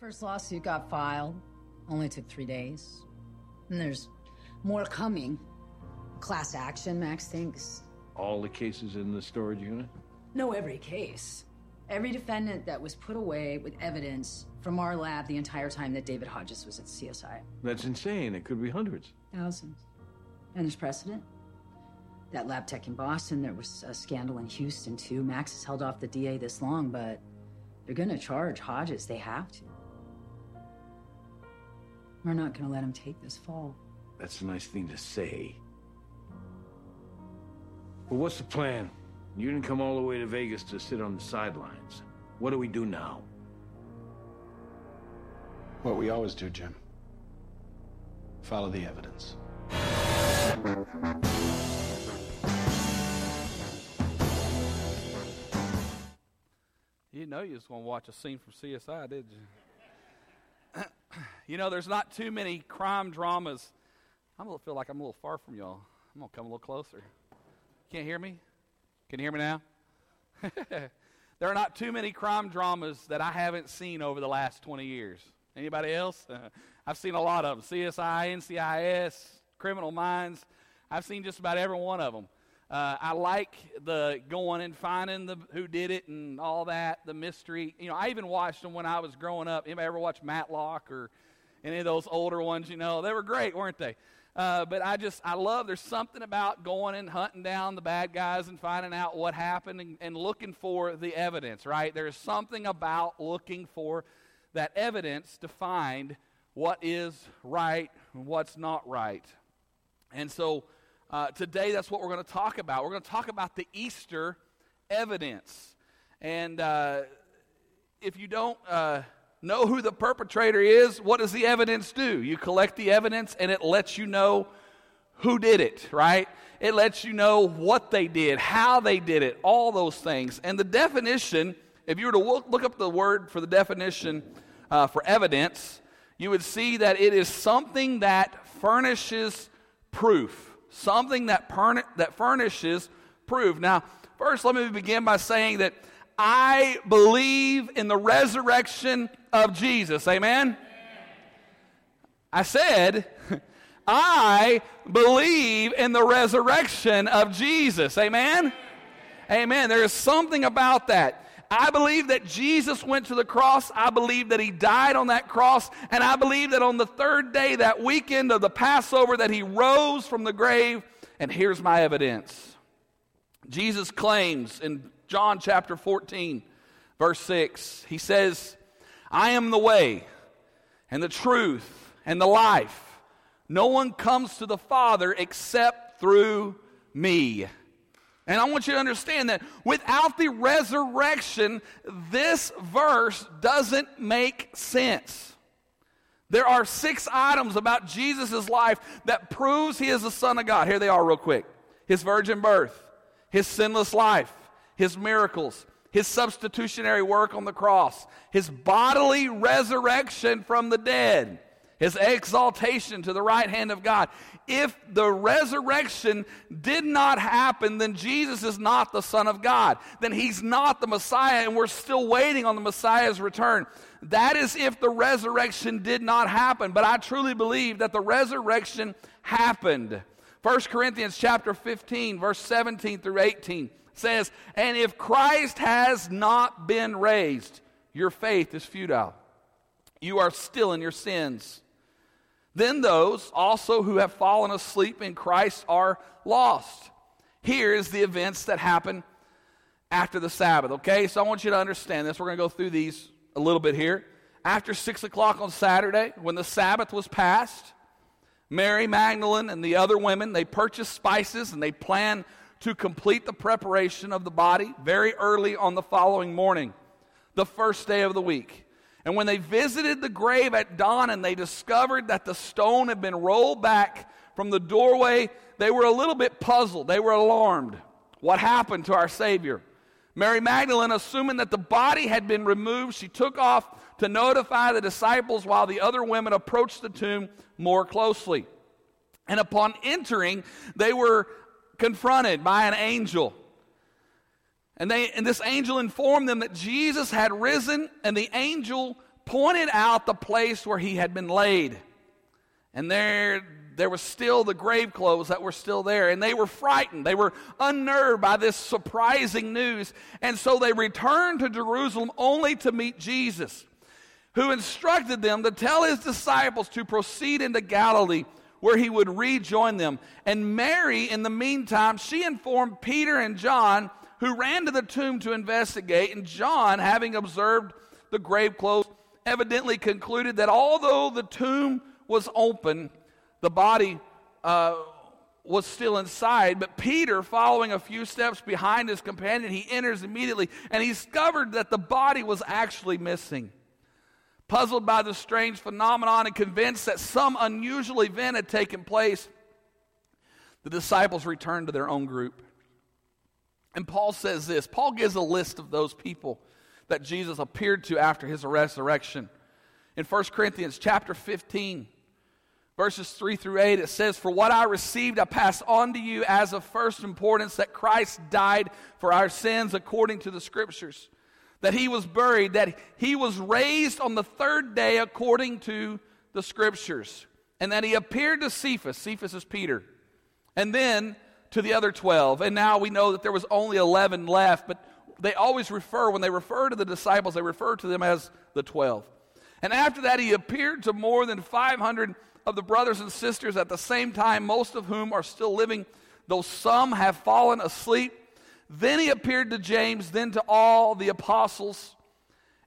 First lawsuit got filed. Only took three days. And there's more coming. Class action, Max thinks. All the cases in the storage unit? No, every case. Every defendant that was put away with evidence from our lab the entire time that David Hodges was at CSI. That's insane. It could be hundreds. Thousands. And there's precedent. That lab tech in Boston, there was a scandal in Houston, too. Max has held off the DA this long, but they're gonna charge Hodges. They have to. We're not gonna let him take this fall. That's a nice thing to say. Well, what's the plan? You didn't come all the way to Vegas to sit on the sidelines. What do we do now? What we always do, Jim. Follow the evidence. You didn't know you was going to watch a scene from CSI, did you? You know, there's not too many crime dramas. I'm gonna feel like I'm a little far from y'all. I'm gonna come a little closer. Can't hear me? Can you hear me now? there are not too many crime dramas that I haven't seen over the last 20 years. Anybody else? I've seen a lot of them. CSI, NCIS, Criminal Minds. I've seen just about every one of them. Uh, I like the going and finding the who did it and all that, the mystery. You know, I even watched them when I was growing up. Anybody ever watch Matlock or any of those older ones? You know, they were great, weren't they? Uh, but I just, I love, there's something about going and hunting down the bad guys and finding out what happened and, and looking for the evidence, right? There's something about looking for that evidence to find what is right and what's not right. And so uh, today, that's what we're going to talk about. We're going to talk about the Easter evidence. And uh, if you don't uh, know who the perpetrator is, what does the evidence do? You collect the evidence and it lets you know who did it, right? It lets you know what they did, how they did it, all those things. And the definition, if you were to look up the word for the definition uh, for evidence, you would see that it is something that furnishes proof, something that, perni- that furnishes proof. Now, first, let me begin by saying that I believe in the resurrection of Jesus. Amen? I said, I believe in the resurrection of Jesus. Amen? Amen. There is something about that. I believe that Jesus went to the cross. I believe that he died on that cross. And I believe that on the third day, that weekend of the Passover, that he rose from the grave. And here's my evidence. Jesus claims in John chapter 14, verse 6. He says, I am the way and the truth and the life. No one comes to the Father except through me. And I want you to understand that without the resurrection, this verse doesn't make sense. There are six items about Jesus' life that proves he is the Son of God. Here they are, real quick his virgin birth, his sinless life, his miracles, his substitutionary work on the cross, his bodily resurrection from the dead, his exaltation to the right hand of God. If the resurrection did not happen, then Jesus is not the Son of God. Then he's not the Messiah, and we're still waiting on the Messiah's return. That is if the resurrection did not happen. But I truly believe that the resurrection happened. 1 Corinthians chapter 15, verse 17 through 18 says, And if Christ has not been raised, your faith is futile. You are still in your sins. Then those also who have fallen asleep in Christ are lost. Here is the events that happen after the Sabbath, okay? So I want you to understand this. We're going to go through these a little bit here. After 6 o'clock on Saturday, when the Sabbath was passed, Mary Magdalene and the other women, they purchased spices and they planned to complete the preparation of the body very early on the following morning, the first day of the week. And when they visited the grave at dawn and they discovered that the stone had been rolled back from the doorway, they were a little bit puzzled. They were alarmed. What happened to our Savior? Mary Magdalene, assuming that the body had been removed, she took off to notify the disciples while the other women approached the tomb more closely. And upon entering, they were confronted by an angel. And, they, and this angel informed them that Jesus had risen, and the angel pointed out the place where he had been laid. And there, there was still the grave clothes that were still there. And they were frightened. They were unnerved by this surprising news. And so they returned to Jerusalem only to meet Jesus, who instructed them to tell his disciples to proceed into Galilee where he would rejoin them. And Mary, in the meantime, she informed Peter and John, who ran to the tomb to investigate. And John, having observed the grave clothes, evidently concluded that although the tomb was open, the body uh, was still inside. But Peter, following a few steps behind his companion, he enters immediately and he discovered that the body was actually missing. Puzzled by the strange phenomenon and convinced that some unusual event had taken place, the disciples returned to their own group. And Paul says this Paul gives a list of those people that Jesus appeared to after his resurrection. In 1 Corinthians chapter 15, verses 3 through 8, it says, For what I received, I pass on to you as of first importance that Christ died for our sins according to the Scriptures, that he was buried, that he was raised on the third day according to the Scriptures, and that he appeared to Cephas. Cephas is Peter. And then to the other 12. And now we know that there was only 11 left, but they always refer, when they refer to the disciples, they refer to them as the 12. And after that, he appeared to more than 500 of the brothers and sisters at the same time, most of whom are still living, though some have fallen asleep. Then he appeared to James, then to all the apostles.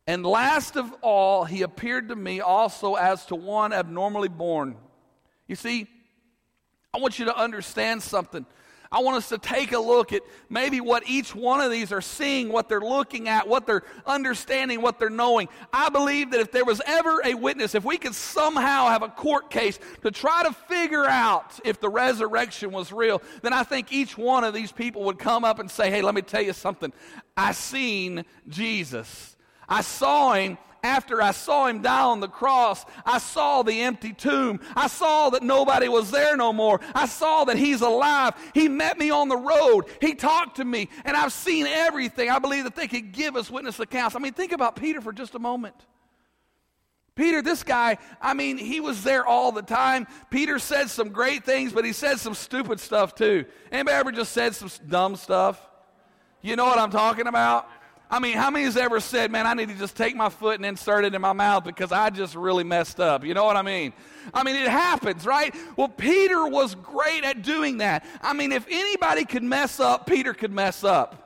And last of all, he appeared to me also as to one abnormally born. You see, I want you to understand something. I want us to take a look at maybe what each one of these are seeing, what they're looking at, what they're understanding, what they're knowing. I believe that if there was ever a witness, if we could somehow have a court case to try to figure out if the resurrection was real, then I think each one of these people would come up and say, Hey, let me tell you something. I seen Jesus. I saw him after I saw him die on the cross, I saw the empty tomb. I saw that nobody was there no more. I saw that he's alive. He met me on the road. He talked to me, and I've seen everything. I believe that they could give us witness accounts. I mean, think about Peter for just a moment. Peter, this guy, I mean, he was there all the time. Peter said some great things, but he said some stupid stuff too. Anybody ever just said some dumb stuff? You know what I'm talking about? I mean, how many has ever said, man, I need to just take my foot and insert it in my mouth because I just really messed up? You know what I mean? I mean, it happens, right? Well, Peter was great at doing that. I mean, if anybody could mess up, Peter could mess up.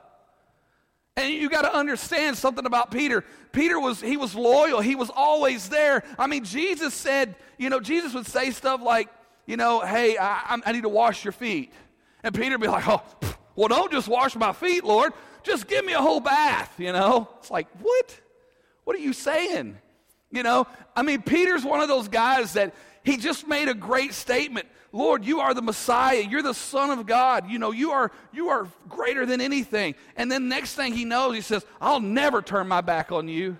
And you got to understand something about Peter. Peter was he was loyal. He was always there. I mean, Jesus said, you know, Jesus would say stuff like, you know, hey, I, I need to wash your feet, and Peter would be like, oh, well, don't just wash my feet, Lord. Just give me a whole bath, you know? It's like, what? What are you saying? You know, I mean, Peter's one of those guys that he just made a great statement. Lord, you are the Messiah. You're the Son of God. You know, you are you are greater than anything. And then next thing he knows, he says, I'll never turn my back on you.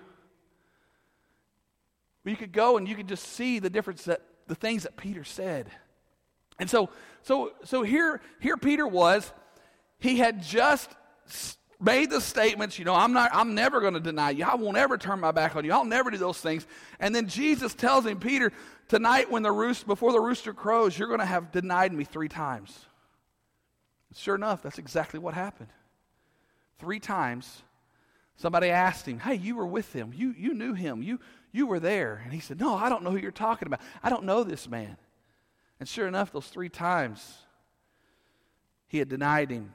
You could go and you could just see the difference that the things that Peter said. And so so so here here Peter was. He had just made the statements, you know, I'm not I'm never going to deny you. I won't ever turn my back on you. I'll never do those things. And then Jesus tells him, Peter, tonight when the roost before the rooster crows, you're going to have denied me 3 times. Sure enough, that's exactly what happened. 3 times somebody asked him, "Hey, you were with him. You you knew him. You you were there." And he said, "No, I don't know who you're talking about. I don't know this man." And sure enough, those 3 times he had denied him.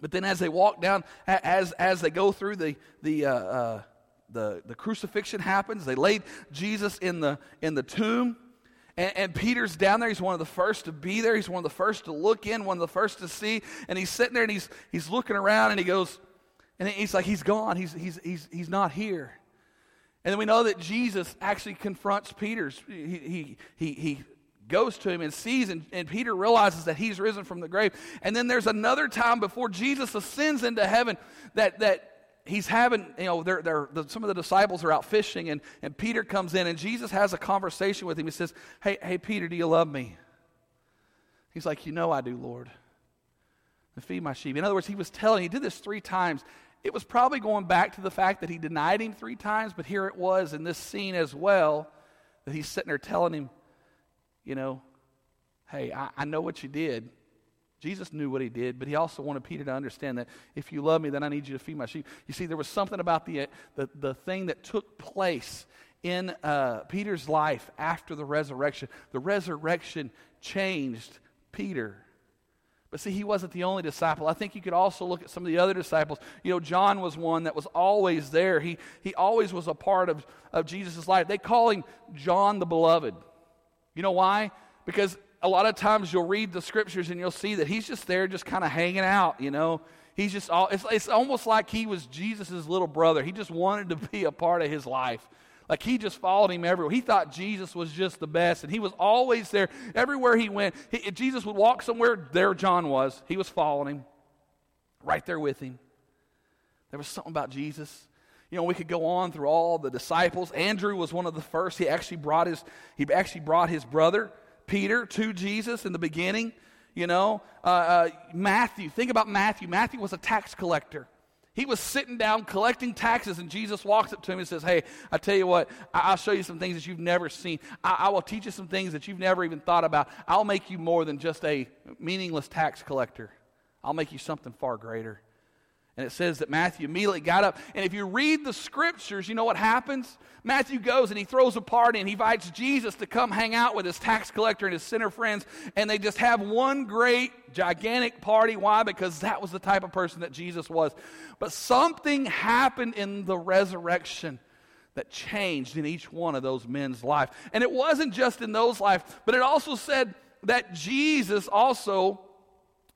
But then as they walk down, as, as they go through the, the, uh, uh, the, the crucifixion happens, they laid Jesus in the, in the tomb. And, and, Peter's down there. He's one of the first to be there. He's one of the first to look in, one of the first to see. And he's sitting there and he's, he's looking around and he goes, and he's like, he's gone. He's, he's, he's, he's not here. And then we know that Jesus actually confronts Peter's. He, he, he, he goes to him and sees, and, and Peter realizes that he's risen from the grave. And then there's another time before Jesus ascends into heaven that, that he's having, you know, they're, they're, the, some of the disciples are out fishing, and, and Peter comes in, and Jesus has a conversation with him. He says, Hey, hey, Peter, do you love me? He's like, You know I do, Lord. And feed my sheep. In other words, he was telling, he did this three times, it was probably going back to the fact that he denied him three times, but here it was in this scene as well that he's sitting there telling him, you know, hey, I, I know what you did. Jesus knew what he did, but he also wanted Peter to understand that if you love me, then I need you to feed my sheep. You see, there was something about the, the, the thing that took place in uh, Peter's life after the resurrection. The resurrection changed Peter. But see, he wasn't the only disciple. I think you could also look at some of the other disciples. You know, John was one that was always there. He, he always was a part of, of Jesus' life. They call him John the Beloved. You know why? Because a lot of times you'll read the scriptures and you'll see that he's just there, just kind of hanging out, you know. He's just all, it's, it's almost like he was Jesus' little brother. He just wanted to be a part of his life. Like he just followed him everywhere. He thought Jesus was just the best, and he was always there. Everywhere he went, he, Jesus would walk somewhere, there John was. He was following him, right there with him. There was something about Jesus. You know, we could go on through all the disciples. Andrew was one of the first. He actually brought his, he actually brought his brother Peter to Jesus in the beginning. You know, uh, uh, Matthew, think about Matthew. Matthew was a tax collector. He was sitting down collecting taxes, and Jesus walks up to him and says, Hey, I tell you what, I- will show you some things that you've never seen. I-, I will teach you some things that you've never even thought about. I'll make you more than just a meaningless tax collector, I'll make you something far greater. And it says that Matthew immediately got up. And if you read the scriptures, you know what happens? Matthew goes and he throws a party and he invites Jesus to come hang out with his tax collector and his sinner friends. And they just have one great, gigantic party. Why? Because that was the type of person that Jesus was. But something happened in the resurrection that changed in each one of those men's life. And it wasn't just in those lives, but it also said that Jesus also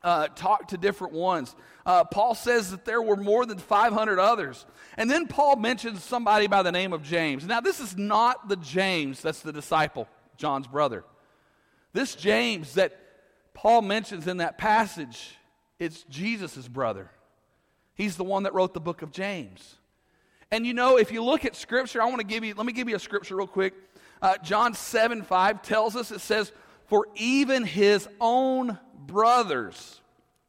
uh, talked to different ones. Uh, Paul says that there were more than 500 others. And then Paul mentions somebody by the name of James. Now, this is not the James that's the disciple, John's brother. This James that Paul mentions in that passage, it's Jesus' brother. He's the one that wrote the book of James. And you know, if you look at Scripture, I want to give you, let me give you a Scripture real quick. Uh, John 7 5 tells us, it says, For even his own brothers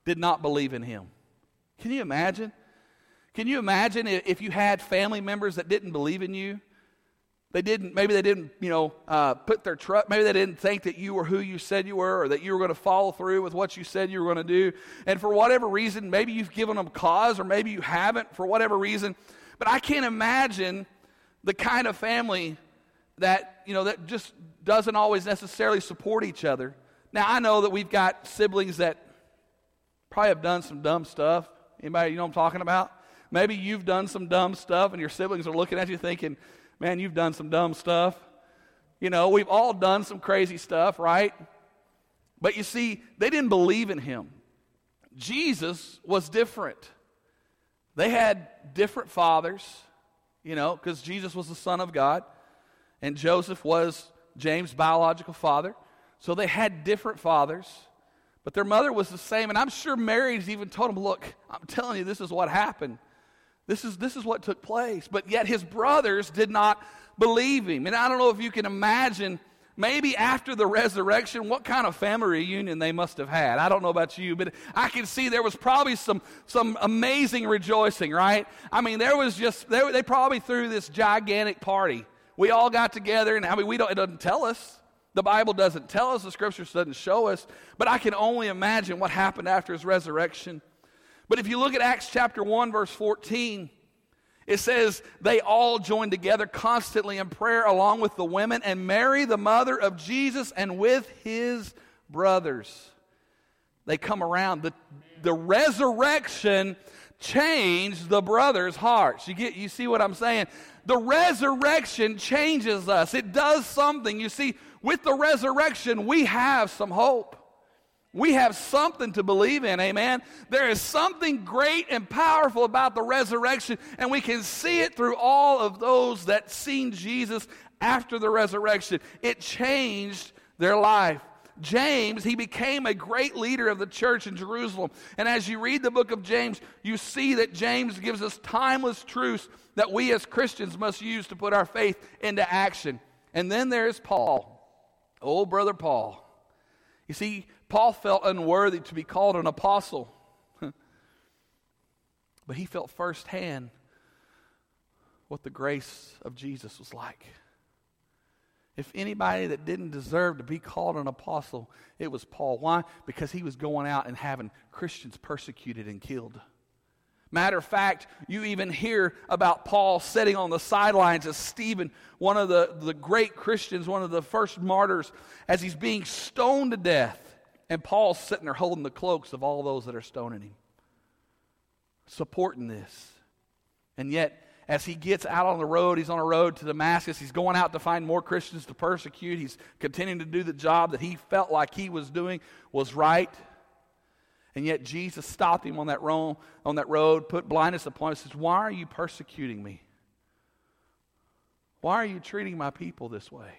did not believe in him. Can you imagine? Can you imagine if you had family members that didn't believe in you? They didn't, maybe they didn't, you know, uh, put their trust, maybe they didn't think that you were who you said you were or that you were going to follow through with what you said you were going to do. And for whatever reason, maybe you've given them cause or maybe you haven't for whatever reason. But I can't imagine the kind of family that, you know, that just doesn't always necessarily support each other. Now, I know that we've got siblings that probably have done some dumb stuff. Anybody, you know I'm talking about? Maybe you've done some dumb stuff and your siblings are looking at you thinking, man, you've done some dumb stuff. You know, we've all done some crazy stuff, right? But you see, they didn't believe in him. Jesus was different. They had different fathers, you know, because Jesus was the Son of God and Joseph was James' biological father. So they had different fathers, but their mother was the same. And I'm sure Mary's even told him, Look, I'm telling you, this is what happened. This is, this is what took place. But yet his brothers did not believe him. And I don't know if you can imagine, maybe after the resurrection, what kind of family reunion they must have had. I don't know about you, but I can see there was probably some, some amazing rejoicing, right? I mean, there was just, they, they probably threw this gigantic party. We all got together, and I mean, we don't, it doesn't tell us. The Bible doesn't tell us, the scriptures doesn't show us, but I can only imagine what happened after his resurrection. But if you look at Acts chapter 1, verse 14, it says, They all joined together constantly in prayer along with the women and Mary, the mother of Jesus, and with his brothers. They come around. The, the resurrection changed the brothers' hearts. You, get, you see what I'm saying? The resurrection changes us, it does something. You see, with the resurrection, we have some hope. We have something to believe in, amen? There is something great and powerful about the resurrection, and we can see it through all of those that seen Jesus after the resurrection. It changed their life. James, he became a great leader of the church in Jerusalem. And as you read the book of James, you see that James gives us timeless truths that we as Christians must use to put our faith into action. And then there's Paul. Old brother Paul. You see, Paul felt unworthy to be called an apostle. But he felt firsthand what the grace of Jesus was like. If anybody that didn't deserve to be called an apostle, it was Paul. Why? Because he was going out and having Christians persecuted and killed. Matter of fact, you even hear about Paul sitting on the sidelines as Stephen, one of the, the great Christians, one of the first martyrs, as he's being stoned to death. And Paul's sitting there holding the cloaks of all those that are stoning him, supporting this. And yet, as he gets out on the road, he's on a road to Damascus. He's going out to find more Christians to persecute. He's continuing to do the job that he felt like he was doing was right. And yet Jesus stopped him on that road, on that road put blindness upon him, says, Why are you persecuting me? Why are you treating my people this way?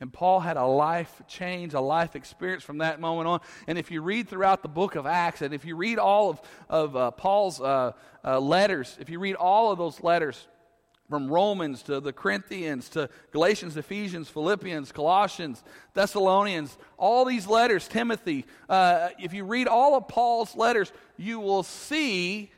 And Paul had a life change, a life experience from that moment on. And if you read throughout the book of Acts, and if you read all of, of uh, Paul's uh, uh, letters, if you read all of those letters, from Romans to the Corinthians to Galatians, Ephesians, Philippians, Colossians, Thessalonians, all these letters, Timothy, uh, if you read all of Paul's letters, you will see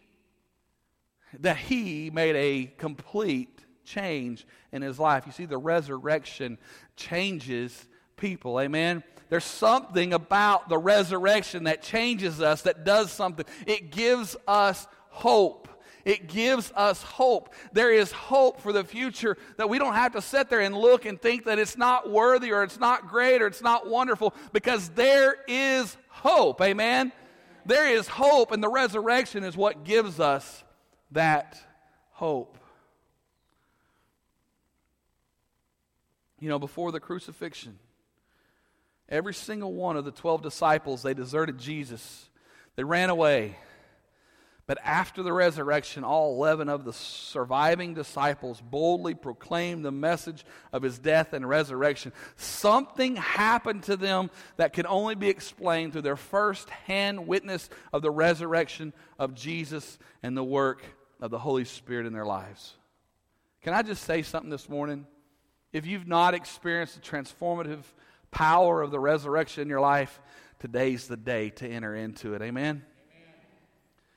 that he made a complete change in his life. You see, the resurrection changes people. Amen. There's something about the resurrection that changes us, that does something. It gives us hope. It gives us hope. There is hope for the future that we don't have to sit there and look and think that it's not worthy or it's not great or it's not wonderful because there is hope. Amen. There is hope, and the resurrection is what gives us that hope. You know, before the crucifixion, every single one of the 12 disciples, they deserted Jesus. They ran away. But after the resurrection, all 11 of the surviving disciples boldly proclaimed the message of his death and resurrection. Something happened to them that can only be explained through their first hand witness of the resurrection of Jesus and the work of the Holy Spirit in their lives. Can I just say something this morning? If you've not experienced the transformative power of the resurrection in your life, today's the day to enter into it. Amen?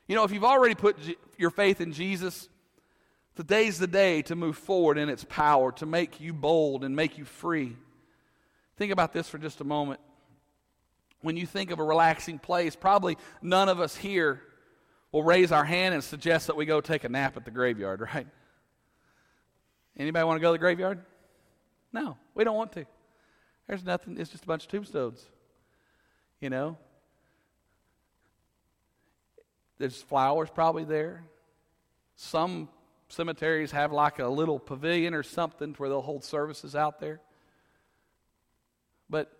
You know, if you've already put your faith in Jesus, today's the day to move forward in its power, to make you bold and make you free. Think about this for just a moment. When you think of a relaxing place, probably none of us here will raise our hand and suggest that we go take a nap at the graveyard, right? Anybody want to go to the graveyard? No, we don't want to. There's nothing, it's just a bunch of tombstones. You know? There's flowers probably there. Some cemeteries have like a little pavilion or something where they'll hold services out there. But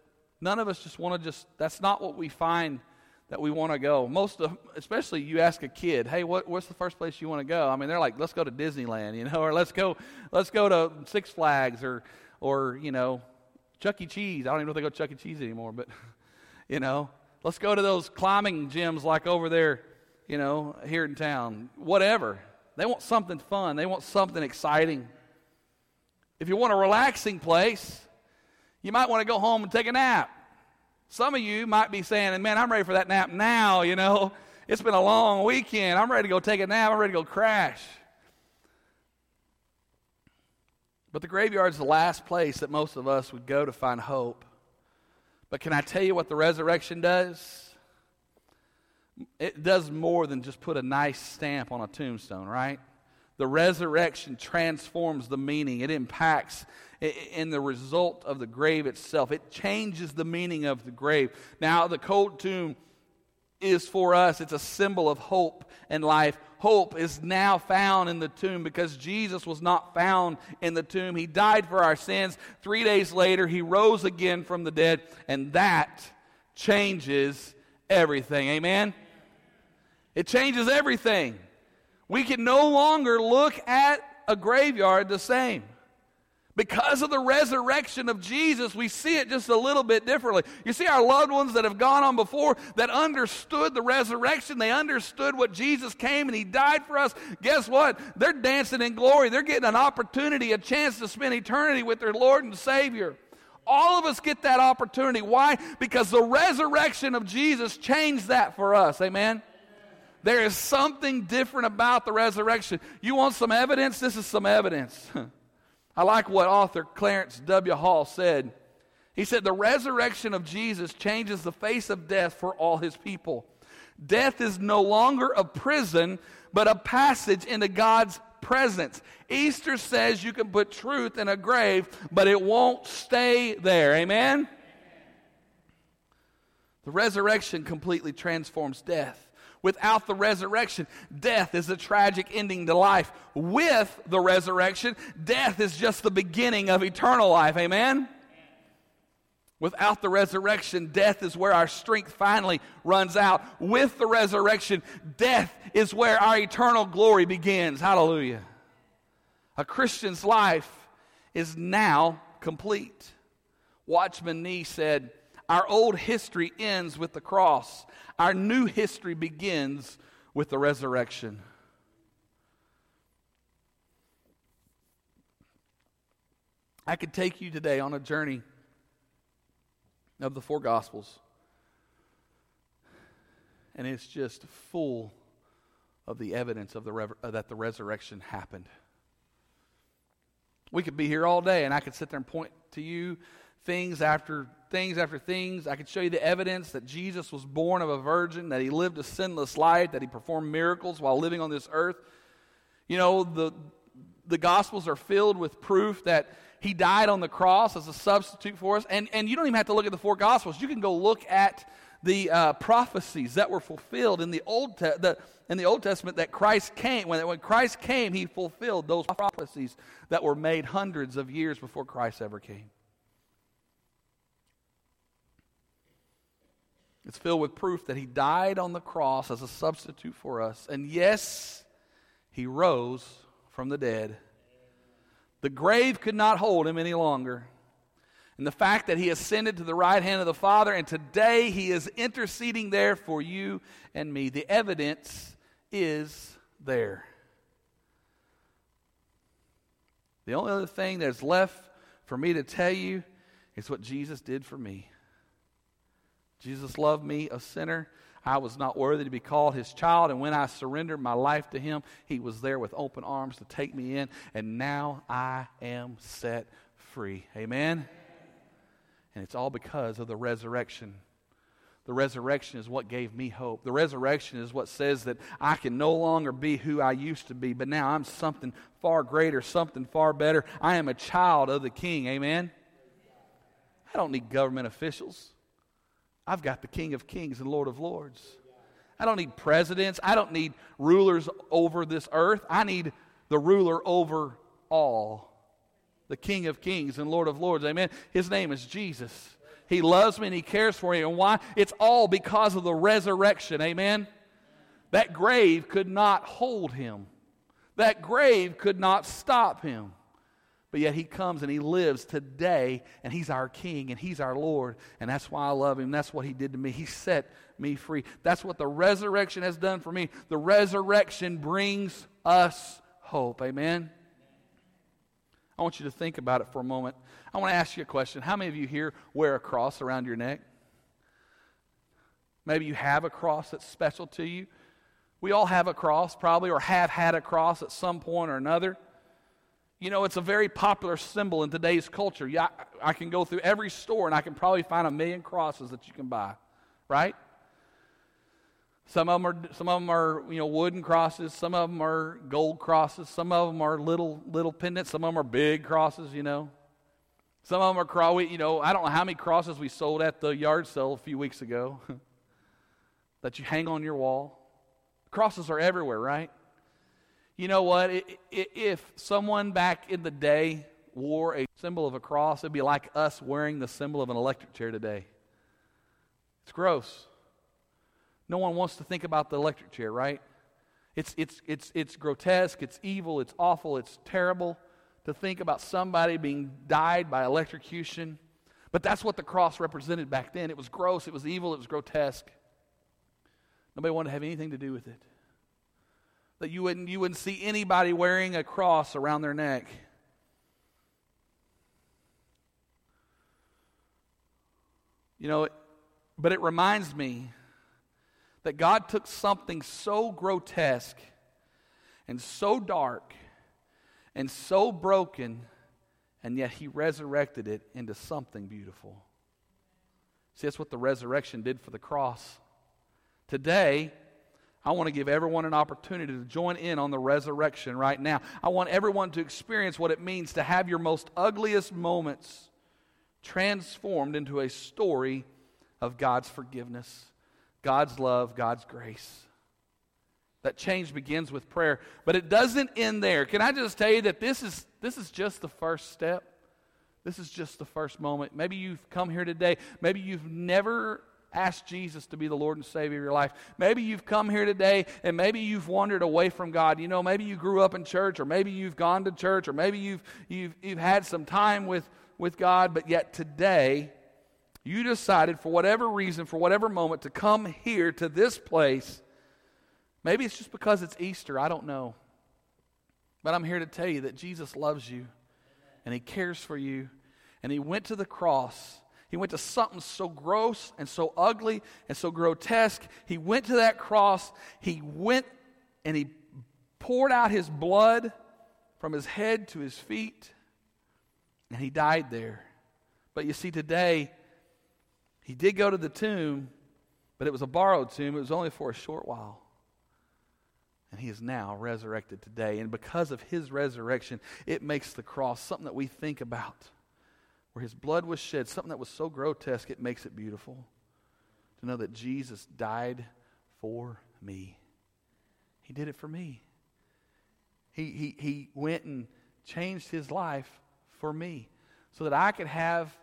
none of us just want to just, that's not what we find that we want to go. Most of, especially you ask a kid, hey, what, what's the first place you want to go? I mean, they're like, let's go to Disneyland, you know, or let's go, let's go to Six Flags or or, you know, Chuck E. Cheese. I don't even know if they go to Chuck E. Cheese anymore, but, you know, let's go to those climbing gyms like over there, you know, here in town. Whatever. They want something fun, they want something exciting. If you want a relaxing place, you might want to go home and take a nap. Some of you might be saying, man, I'm ready for that nap now, you know. It's been a long weekend. I'm ready to go take a nap. I'm ready to go crash. But the graveyard is the last place that most of us would go to find hope. But can I tell you what the resurrection does? It does more than just put a nice stamp on a tombstone, right? The resurrection transforms the meaning. It impacts in the result of the grave itself. It changes the meaning of the grave. Now, the cold tomb is for us, it's a symbol of hope and life. Hope is now found in the tomb because Jesus was not found in the tomb. He died for our sins. Three days later, he rose again from the dead, and that changes everything. Amen? It changes everything. We can no longer look at a graveyard the same. Because of the resurrection of Jesus, we see it just a little bit differently. You see, our loved ones that have gone on before that understood the resurrection, they understood what Jesus came and He died for us. Guess what? They're dancing in glory. They're getting an opportunity, a chance to spend eternity with their Lord and Savior. All of us get that opportunity. Why? Because the resurrection of Jesus changed that for us. Amen? There is something different about the resurrection. You want some evidence? This is some evidence. I like what author Clarence W. Hall said. He said, The resurrection of Jesus changes the face of death for all his people. Death is no longer a prison, but a passage into God's presence. Easter says you can put truth in a grave, but it won't stay there. Amen? The resurrection completely transforms death. Without the resurrection, death is a tragic ending to life. With the resurrection, death is just the beginning of eternal life. Amen? Without the resurrection, death is where our strength finally runs out. With the resurrection, death is where our eternal glory begins. Hallelujah. A Christian's life is now complete. Watchman Nee said, Our old history ends with the cross, our new history begins with the resurrection. I could take you today on a journey of the four Gospels. And it's just full of the evidence of the re- uh, that the resurrection happened. We could be here all day, and I could sit there and point to you things after things after things. I could show you the evidence that Jesus was born of a virgin, that he lived a sinless life, that he performed miracles while living on this earth. You know, the, the Gospels are filled with proof that he died on the cross as a substitute for us. And, and you don't even have to look at the four Gospels. You can go look at the uh, prophecies that were fulfilled in the Old Te- the, in the Old Testament that Christ came. When, when Christ came, he fulfilled those prophecies that were made hundreds of years before Christ ever came. It's filled with proof that he died on the cross as a substitute for us. And yes, he rose from the dead the grave could not hold him any longer. And the fact that he ascended to the right hand of the Father, and today he is interceding there for you and me. The evidence is there. The only other thing that's left for me to tell you is what Jesus did for me. Jesus loved me, a sinner, I was not worthy to be called his child. And when I surrendered my life to him, he was there with open arms to take me in. And now I am set free. Amen? And it's all because of the resurrection. The resurrection is what gave me hope. The resurrection is what says that I can no longer be who I used to be, but now I'm something far greater, something far better. I am a child of the King. Amen? I don't need government officials. I've got the King of Kings and Lord of Lords. I don't need presidents. I don't need rulers over this earth. I need the ruler over all. The King of Kings and Lord of Lords. Amen. His name is Jesus. He loves me and He cares for me. And why? It's all because of the resurrection. Amen. That grave could not hold Him, that grave could not stop Him. But yet he comes and he lives today, and he's our king and he's our Lord. And that's why I love him. That's what he did to me. He set me free. That's what the resurrection has done for me. The resurrection brings us hope. Amen. I want you to think about it for a moment. I want to ask you a question. How many of you here wear a cross around your neck? Maybe you have a cross that's special to you. We all have a cross, probably, or have had a cross at some point or another. You know, it's a very popular symbol in today's culture. Yeah, I can go through every store and I can probably find a million crosses that you can buy, right? Some of them are some of them are you know wooden crosses. Some of them are gold crosses. Some of them are little little pendants. Some of them are big crosses. You know, some of them are cross. You know, I don't know how many crosses we sold at the yard sale a few weeks ago that you hang on your wall. Crosses are everywhere, right? You know what? If someone back in the day wore a symbol of a cross, it'd be like us wearing the symbol of an electric chair today. It's gross. No one wants to think about the electric chair, right? It's, it's, it's, it's grotesque, it's evil, it's awful, it's terrible to think about somebody being died by electrocution. But that's what the cross represented back then. It was gross, it was evil, it was grotesque. Nobody wanted to have anything to do with it that you wouldn't, you wouldn't see anybody wearing a cross around their neck. You know, but it reminds me that God took something so grotesque and so dark and so broken, and yet He resurrected it into something beautiful. See, that's what the resurrection did for the cross. Today, I want to give everyone an opportunity to join in on the resurrection right now. I want everyone to experience what it means to have your most ugliest moments transformed into a story of God's forgiveness, God's love, God's grace. That change begins with prayer, but it doesn't end there. Can I just tell you that this is, this is just the first step? This is just the first moment. Maybe you've come here today. Maybe you've never asked Jesus to be the Lord and Savior of your life. Maybe you've come here today and maybe you've wandered away from God. You know, maybe you grew up in church or maybe you've gone to church or maybe you've, you've, you've had some time with, with God, but yet today you decided for whatever reason, for whatever moment, to come here to this place. Maybe it's just because it's Easter. I don't know. But I'm here to tell you that Jesus loves you and He cares for you. And He went to the cross he went to something so gross and so ugly and so grotesque. He went to that cross. He went and he poured out his blood from his head to his feet. And he died there. But you see, today, he did go to the tomb, but it was a borrowed tomb. It was only for a short while. And he is now resurrected today. And because of his resurrection, it makes the cross something that we think about where his blood was shed, something that was so grotesque, it makes it beautiful. To know that Jesus died for me. He did it for me. He, he, he went and changed his life for me so that I could have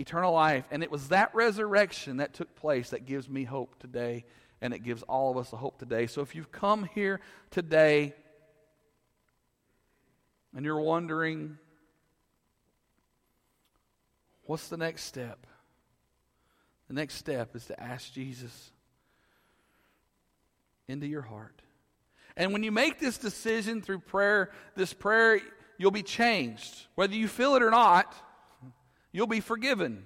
eternal life. And it was that resurrection that took place that gives me hope today, and it gives all of us a hope today. So if you've come here today and you're wondering, What's the next step? The next step is to ask Jesus into your heart. And when you make this decision through prayer, this prayer, you'll be changed. Whether you feel it or not, you'll be forgiven.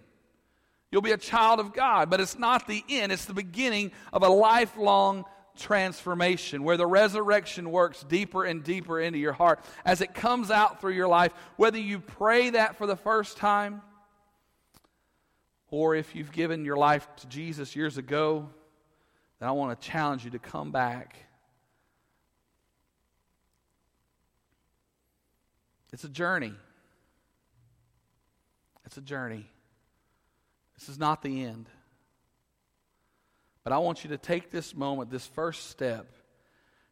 You'll be a child of God. But it's not the end, it's the beginning of a lifelong transformation where the resurrection works deeper and deeper into your heart as it comes out through your life. Whether you pray that for the first time, or if you've given your life to Jesus years ago, then I want to challenge you to come back. It's a journey. It's a journey. This is not the end. But I want you to take this moment, this first step,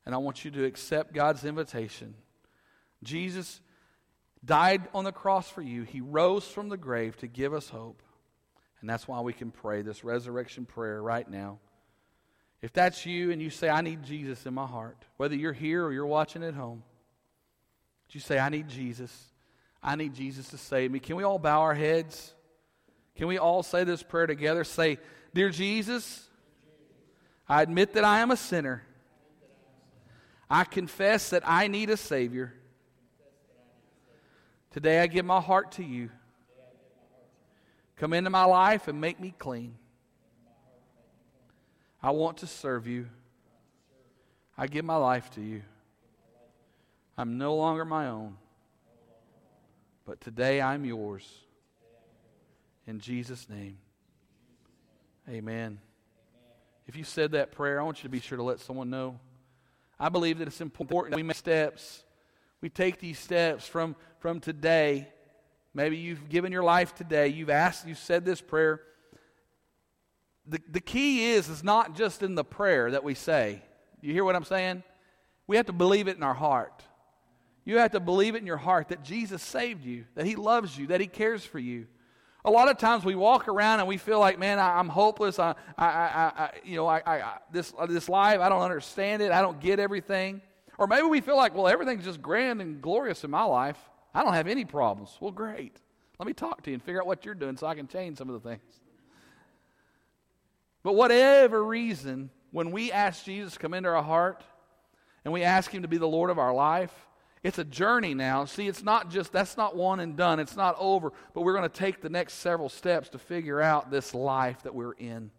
and I want you to accept God's invitation. Jesus died on the cross for you, He rose from the grave to give us hope. And that's why we can pray this resurrection prayer right now. If that's you and you say, I need Jesus in my heart, whether you're here or you're watching at home, you say, I need Jesus. I need Jesus to save me. Can we all bow our heads? Can we all say this prayer together? Say, Dear Jesus, I admit that I am a sinner. I confess that I need a Savior. Today I give my heart to you. Come into my life and make me clean. I want to serve you. I give my life to you. I'm no longer my own, but today I'm yours. In Jesus' name, amen. If you said that prayer, I want you to be sure to let someone know. I believe that it's important that we make steps. We take these steps from, from today Maybe you've given your life today. You've asked, you've said this prayer. The, the key is, is not just in the prayer that we say. You hear what I'm saying? We have to believe it in our heart. You have to believe it in your heart that Jesus saved you, that He loves you, that He cares for you. A lot of times we walk around and we feel like, man, I, am hopeless. I, I, I, I, you know, I, I, this, this life, I don't understand it. I don't get everything. Or maybe we feel like, well, everything's just grand and glorious in my life. I don't have any problems. Well, great. Let me talk to you and figure out what you're doing so I can change some of the things. But whatever reason, when we ask Jesus to come into our heart and we ask Him to be the Lord of our life, it's a journey now. See, it's not just, that's not one and done. It's not over. But we're going to take the next several steps to figure out this life that we're in.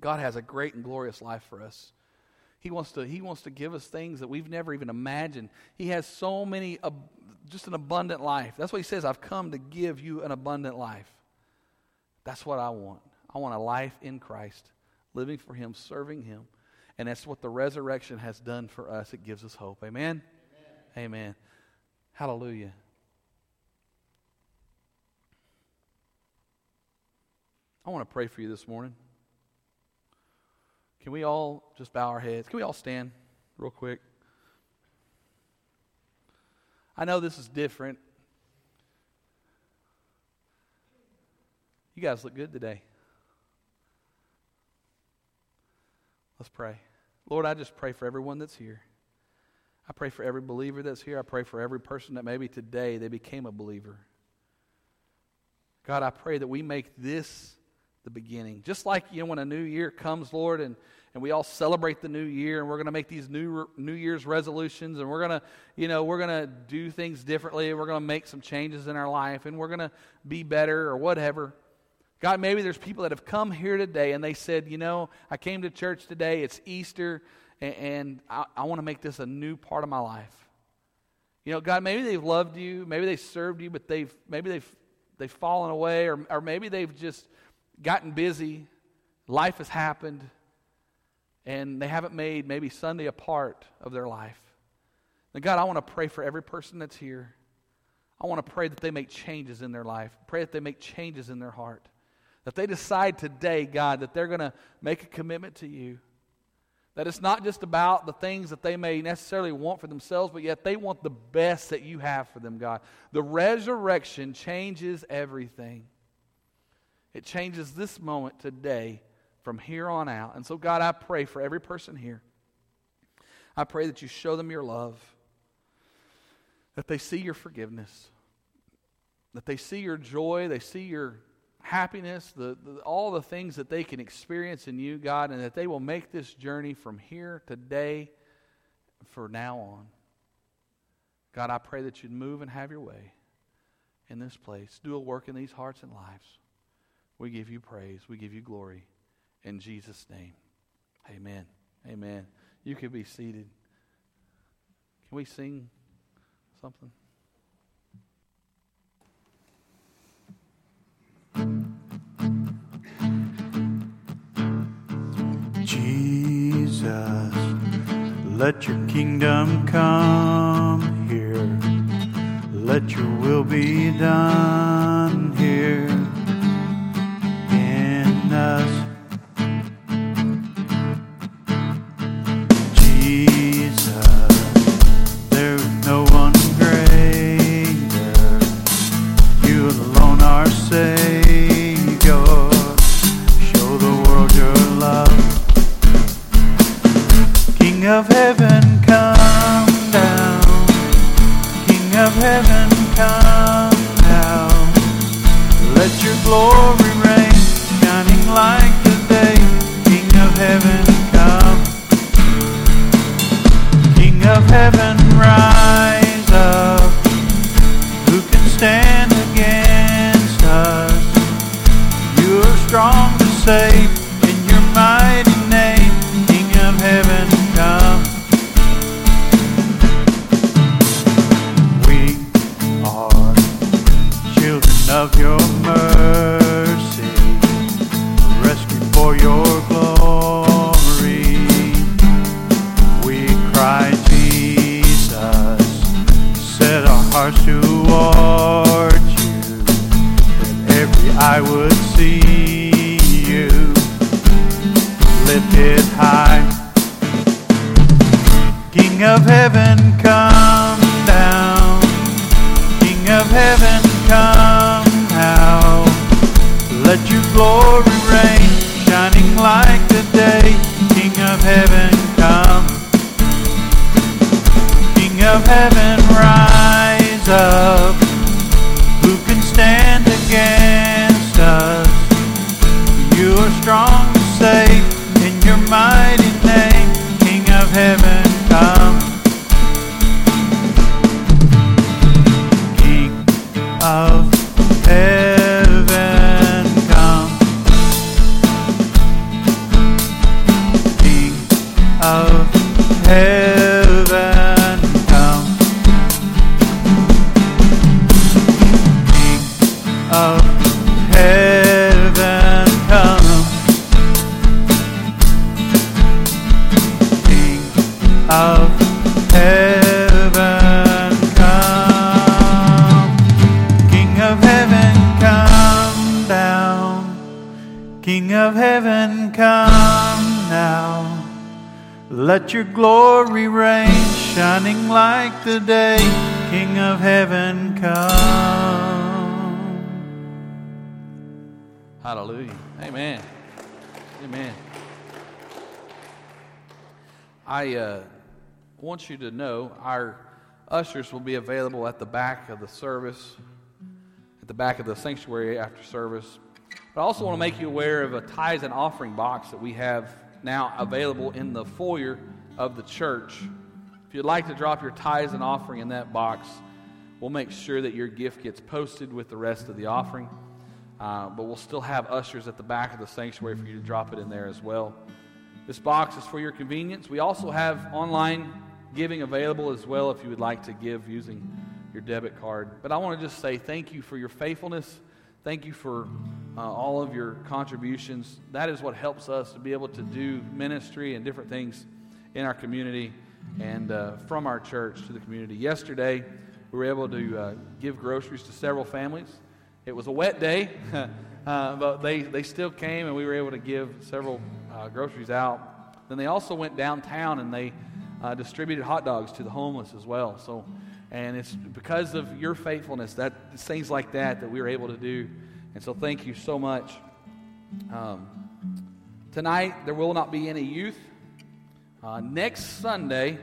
God has a great and glorious life for us. He wants to, he wants to give us things that we've never even imagined. He has so many, just an abundant life. That's what he says I've come to give you an abundant life. That's what I want. I want a life in Christ, living for him, serving him. And that's what the resurrection has done for us. It gives us hope. Amen? Amen. Amen. Hallelujah. I want to pray for you this morning. Can we all just bow our heads? Can we all stand real quick? I know this is different. You guys look good today. Let's pray. Lord, I just pray for everyone that's here. I pray for every believer that's here. I pray for every person that maybe today they became a believer. God, I pray that we make this the beginning. Just like, you know, when a new year comes, Lord, and, and we all celebrate the new year, and we're going to make these new New Year's resolutions, and we're going to, you know, we're going to do things differently, and we're going to make some changes in our life, and we're going to be better or whatever. God, maybe there's people that have come here today and they said, you know, I came to church today, it's Easter, and, and I, I want to make this a new part of my life. You know, God, maybe they've loved you, maybe they served you, but they've maybe they've they've fallen away, or, or maybe they've just gotten busy, life has happened, and they haven't made maybe Sunday a part of their life. And God, I want to pray for every person that's here. I want to pray that they make changes in their life. Pray that they make changes in their heart. That they decide today, God, that they're going to make a commitment to you. That it's not just about the things that they may necessarily want for themselves, but yet they want the best that you have for them, God. The resurrection changes everything. It changes this moment today from here on out. And so, God, I pray for every person here. I pray that you show them your love, that they see your forgiveness, that they see your joy, they see your happiness, the, the, all the things that they can experience in you, God, and that they will make this journey from here today for now on. God, I pray that you'd move and have your way in this place. Do a work in these hearts and lives. We give you praise. We give you glory. In Jesus' name. Amen. Amen. You can be seated. Can we sing something? Jesus, let your kingdom come here. Let your will be done here us. Of heaven, Hallelujah. Amen. Amen. I uh, want you to know our ushers will be available at the back of the service, at the back of the sanctuary after service. But I also want to make you aware of a tithes and offering box that we have now available in the foyer of the church. If you'd like to drop your tithes and offering in that box, we'll make sure that your gift gets posted with the rest of the offering. Uh, but we'll still have ushers at the back of the sanctuary for you to drop it in there as well. This box is for your convenience. We also have online giving available as well if you would like to give using your debit card. But I want to just say thank you for your faithfulness. Thank you for uh, all of your contributions. That is what helps us to be able to do ministry and different things in our community and uh, from our church to the community. Yesterday, we were able to uh, give groceries to several families. It was a wet day, uh, but they, they still came and we were able to give several uh, groceries out. Then they also went downtown and they uh, distributed hot dogs to the homeless as well. So, and it's because of your faithfulness that things like that that we were able to do. And so, thank you so much. Um, tonight there will not be any youth. Uh, next Sunday,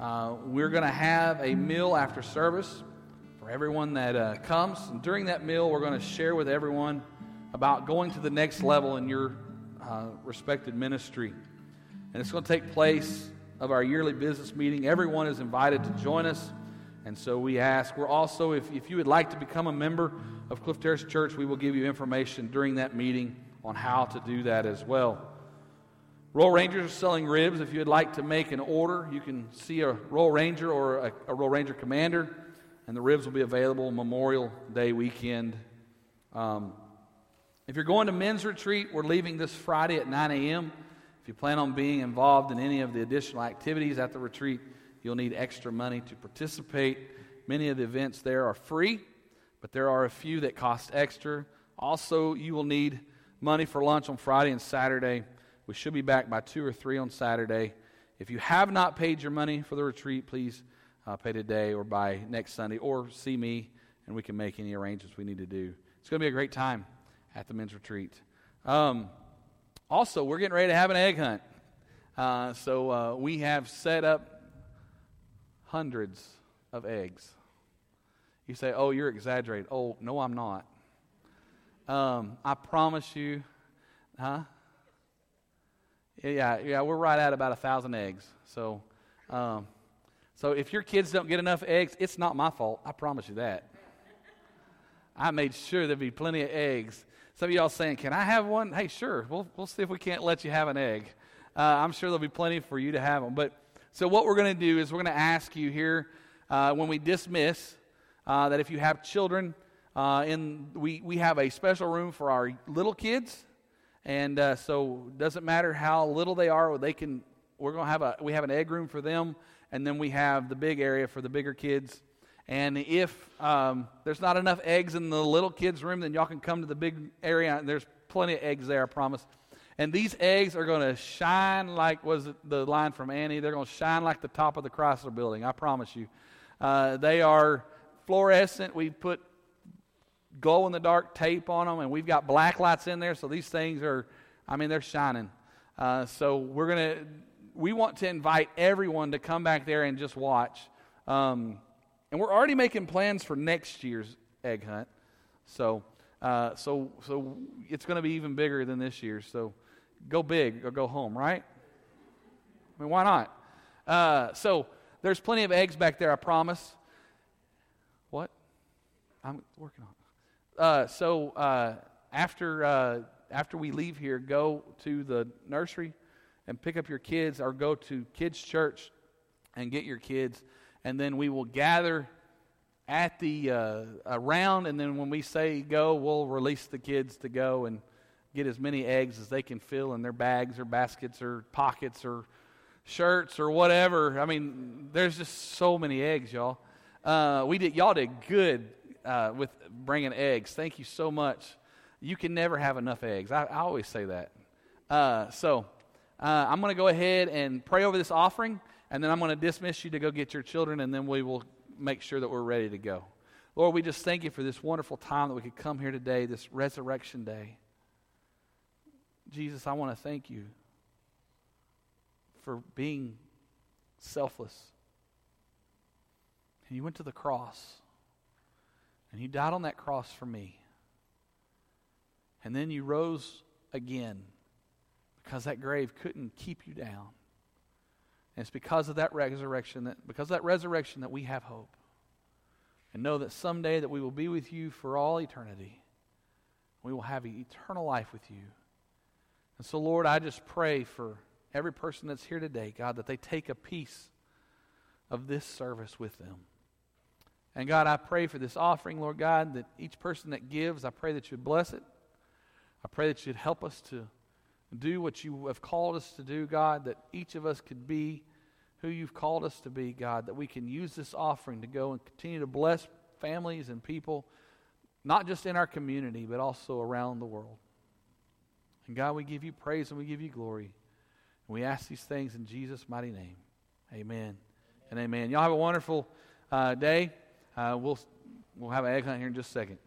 uh, we're going to have a meal after service for everyone that uh, comes. And during that meal, we're going to share with everyone about going to the next level in your uh, respected ministry. And it's going to take place of our yearly business meeting. Everyone is invited to join us. And so we ask, we're also, if, if you would like to become a member of Cliff Terrace Church, we will give you information during that meeting on how to do that as well. Royal Rangers are selling ribs. If you would like to make an order, you can see a Royal Ranger or a, a Royal Ranger commander, and the ribs will be available Memorial Day weekend. Um, if you're going to men's retreat, we're leaving this Friday at 9 a.m. If you plan on being involved in any of the additional activities at the retreat, you'll need extra money to participate. Many of the events there are free, but there are a few that cost extra. Also, you will need money for lunch on Friday and Saturday. We should be back by 2 or 3 on Saturday. If you have not paid your money for the retreat, please uh, pay today or by next Sunday or see me and we can make any arrangements we need to do. It's going to be a great time at the men's retreat. Um, also, we're getting ready to have an egg hunt. Uh, so uh, we have set up hundreds of eggs. You say, oh, you're exaggerating. Oh, no, I'm not. Um, I promise you, huh? Yeah, yeah, we're right at about a thousand eggs. So, um, so if your kids don't get enough eggs, it's not my fault. I promise you that. I made sure there'd be plenty of eggs some of y'all saying, Can I have one? Hey, sure. We'll, we'll see if we can't let you have an egg. Uh, I'm sure there'll be plenty for you to have them. But so, what we're going to do is we're going to ask you here uh, when we dismiss uh, that if you have children, uh, in, we, we have a special room for our little kids. And uh, so, doesn't matter how little they are, they can, we're going to have a, we have an egg room for them. And then we have the big area for the bigger kids. And if um, there's not enough eggs in the little kids' room, then y'all can come to the big area. There's plenty of eggs there, I promise. And these eggs are going to shine like was the line from Annie. They're going to shine like the top of the Chrysler Building. I promise you. Uh, they are fluorescent. We put glow in the dark tape on them, and we've got black lights in there. So these things are, I mean, they're shining. Uh, so we're going to, we want to invite everyone to come back there and just watch. Um, and we're already making plans for next year's egg hunt. So, uh, so, so it's going to be even bigger than this year. So go big or go home, right? I mean, why not? Uh, so there's plenty of eggs back there, I promise. What? I'm working on it. Uh, so uh, after, uh, after we leave here, go to the nursery and pick up your kids or go to kids' church and get your kids and then we will gather at the uh, around, and then when we say go, we'll release the kids to go and get as many eggs as they can fill in their bags or baskets or pockets or shirts or whatever. I mean, there's just so many eggs, y'all. Uh, we did, y'all did good uh, with bringing eggs. Thank you so much. You can never have enough eggs. I, I always say that. Uh, so, uh, I'm going to go ahead and pray over this offering, and then I'm going to dismiss you to go get your children, and then we will make sure that we're ready to go. Lord, we just thank you for this wonderful time that we could come here today, this resurrection day. Jesus, I want to thank you for being selfless. And you went to the cross, and you died on that cross for me. And then you rose again because that grave couldn't keep you down. And it's because of that resurrection that because of that resurrection that we have hope. And know that someday that we will be with you for all eternity. We will have eternal life with you. And so, Lord, I just pray for every person that's here today, God, that they take a piece of this service with them. And God, I pray for this offering, Lord God, that each person that gives, I pray that you bless it. I pray that you'd help us to do what you have called us to do, God, that each of us could be who you've called us to be, God, that we can use this offering to go and continue to bless families and people, not just in our community, but also around the world. And God, we give you praise and we give you glory. And we ask these things in Jesus' mighty name. Amen and amen. Y'all have a wonderful uh, day. Uh, we'll, we'll have an egg hunt here in just a second.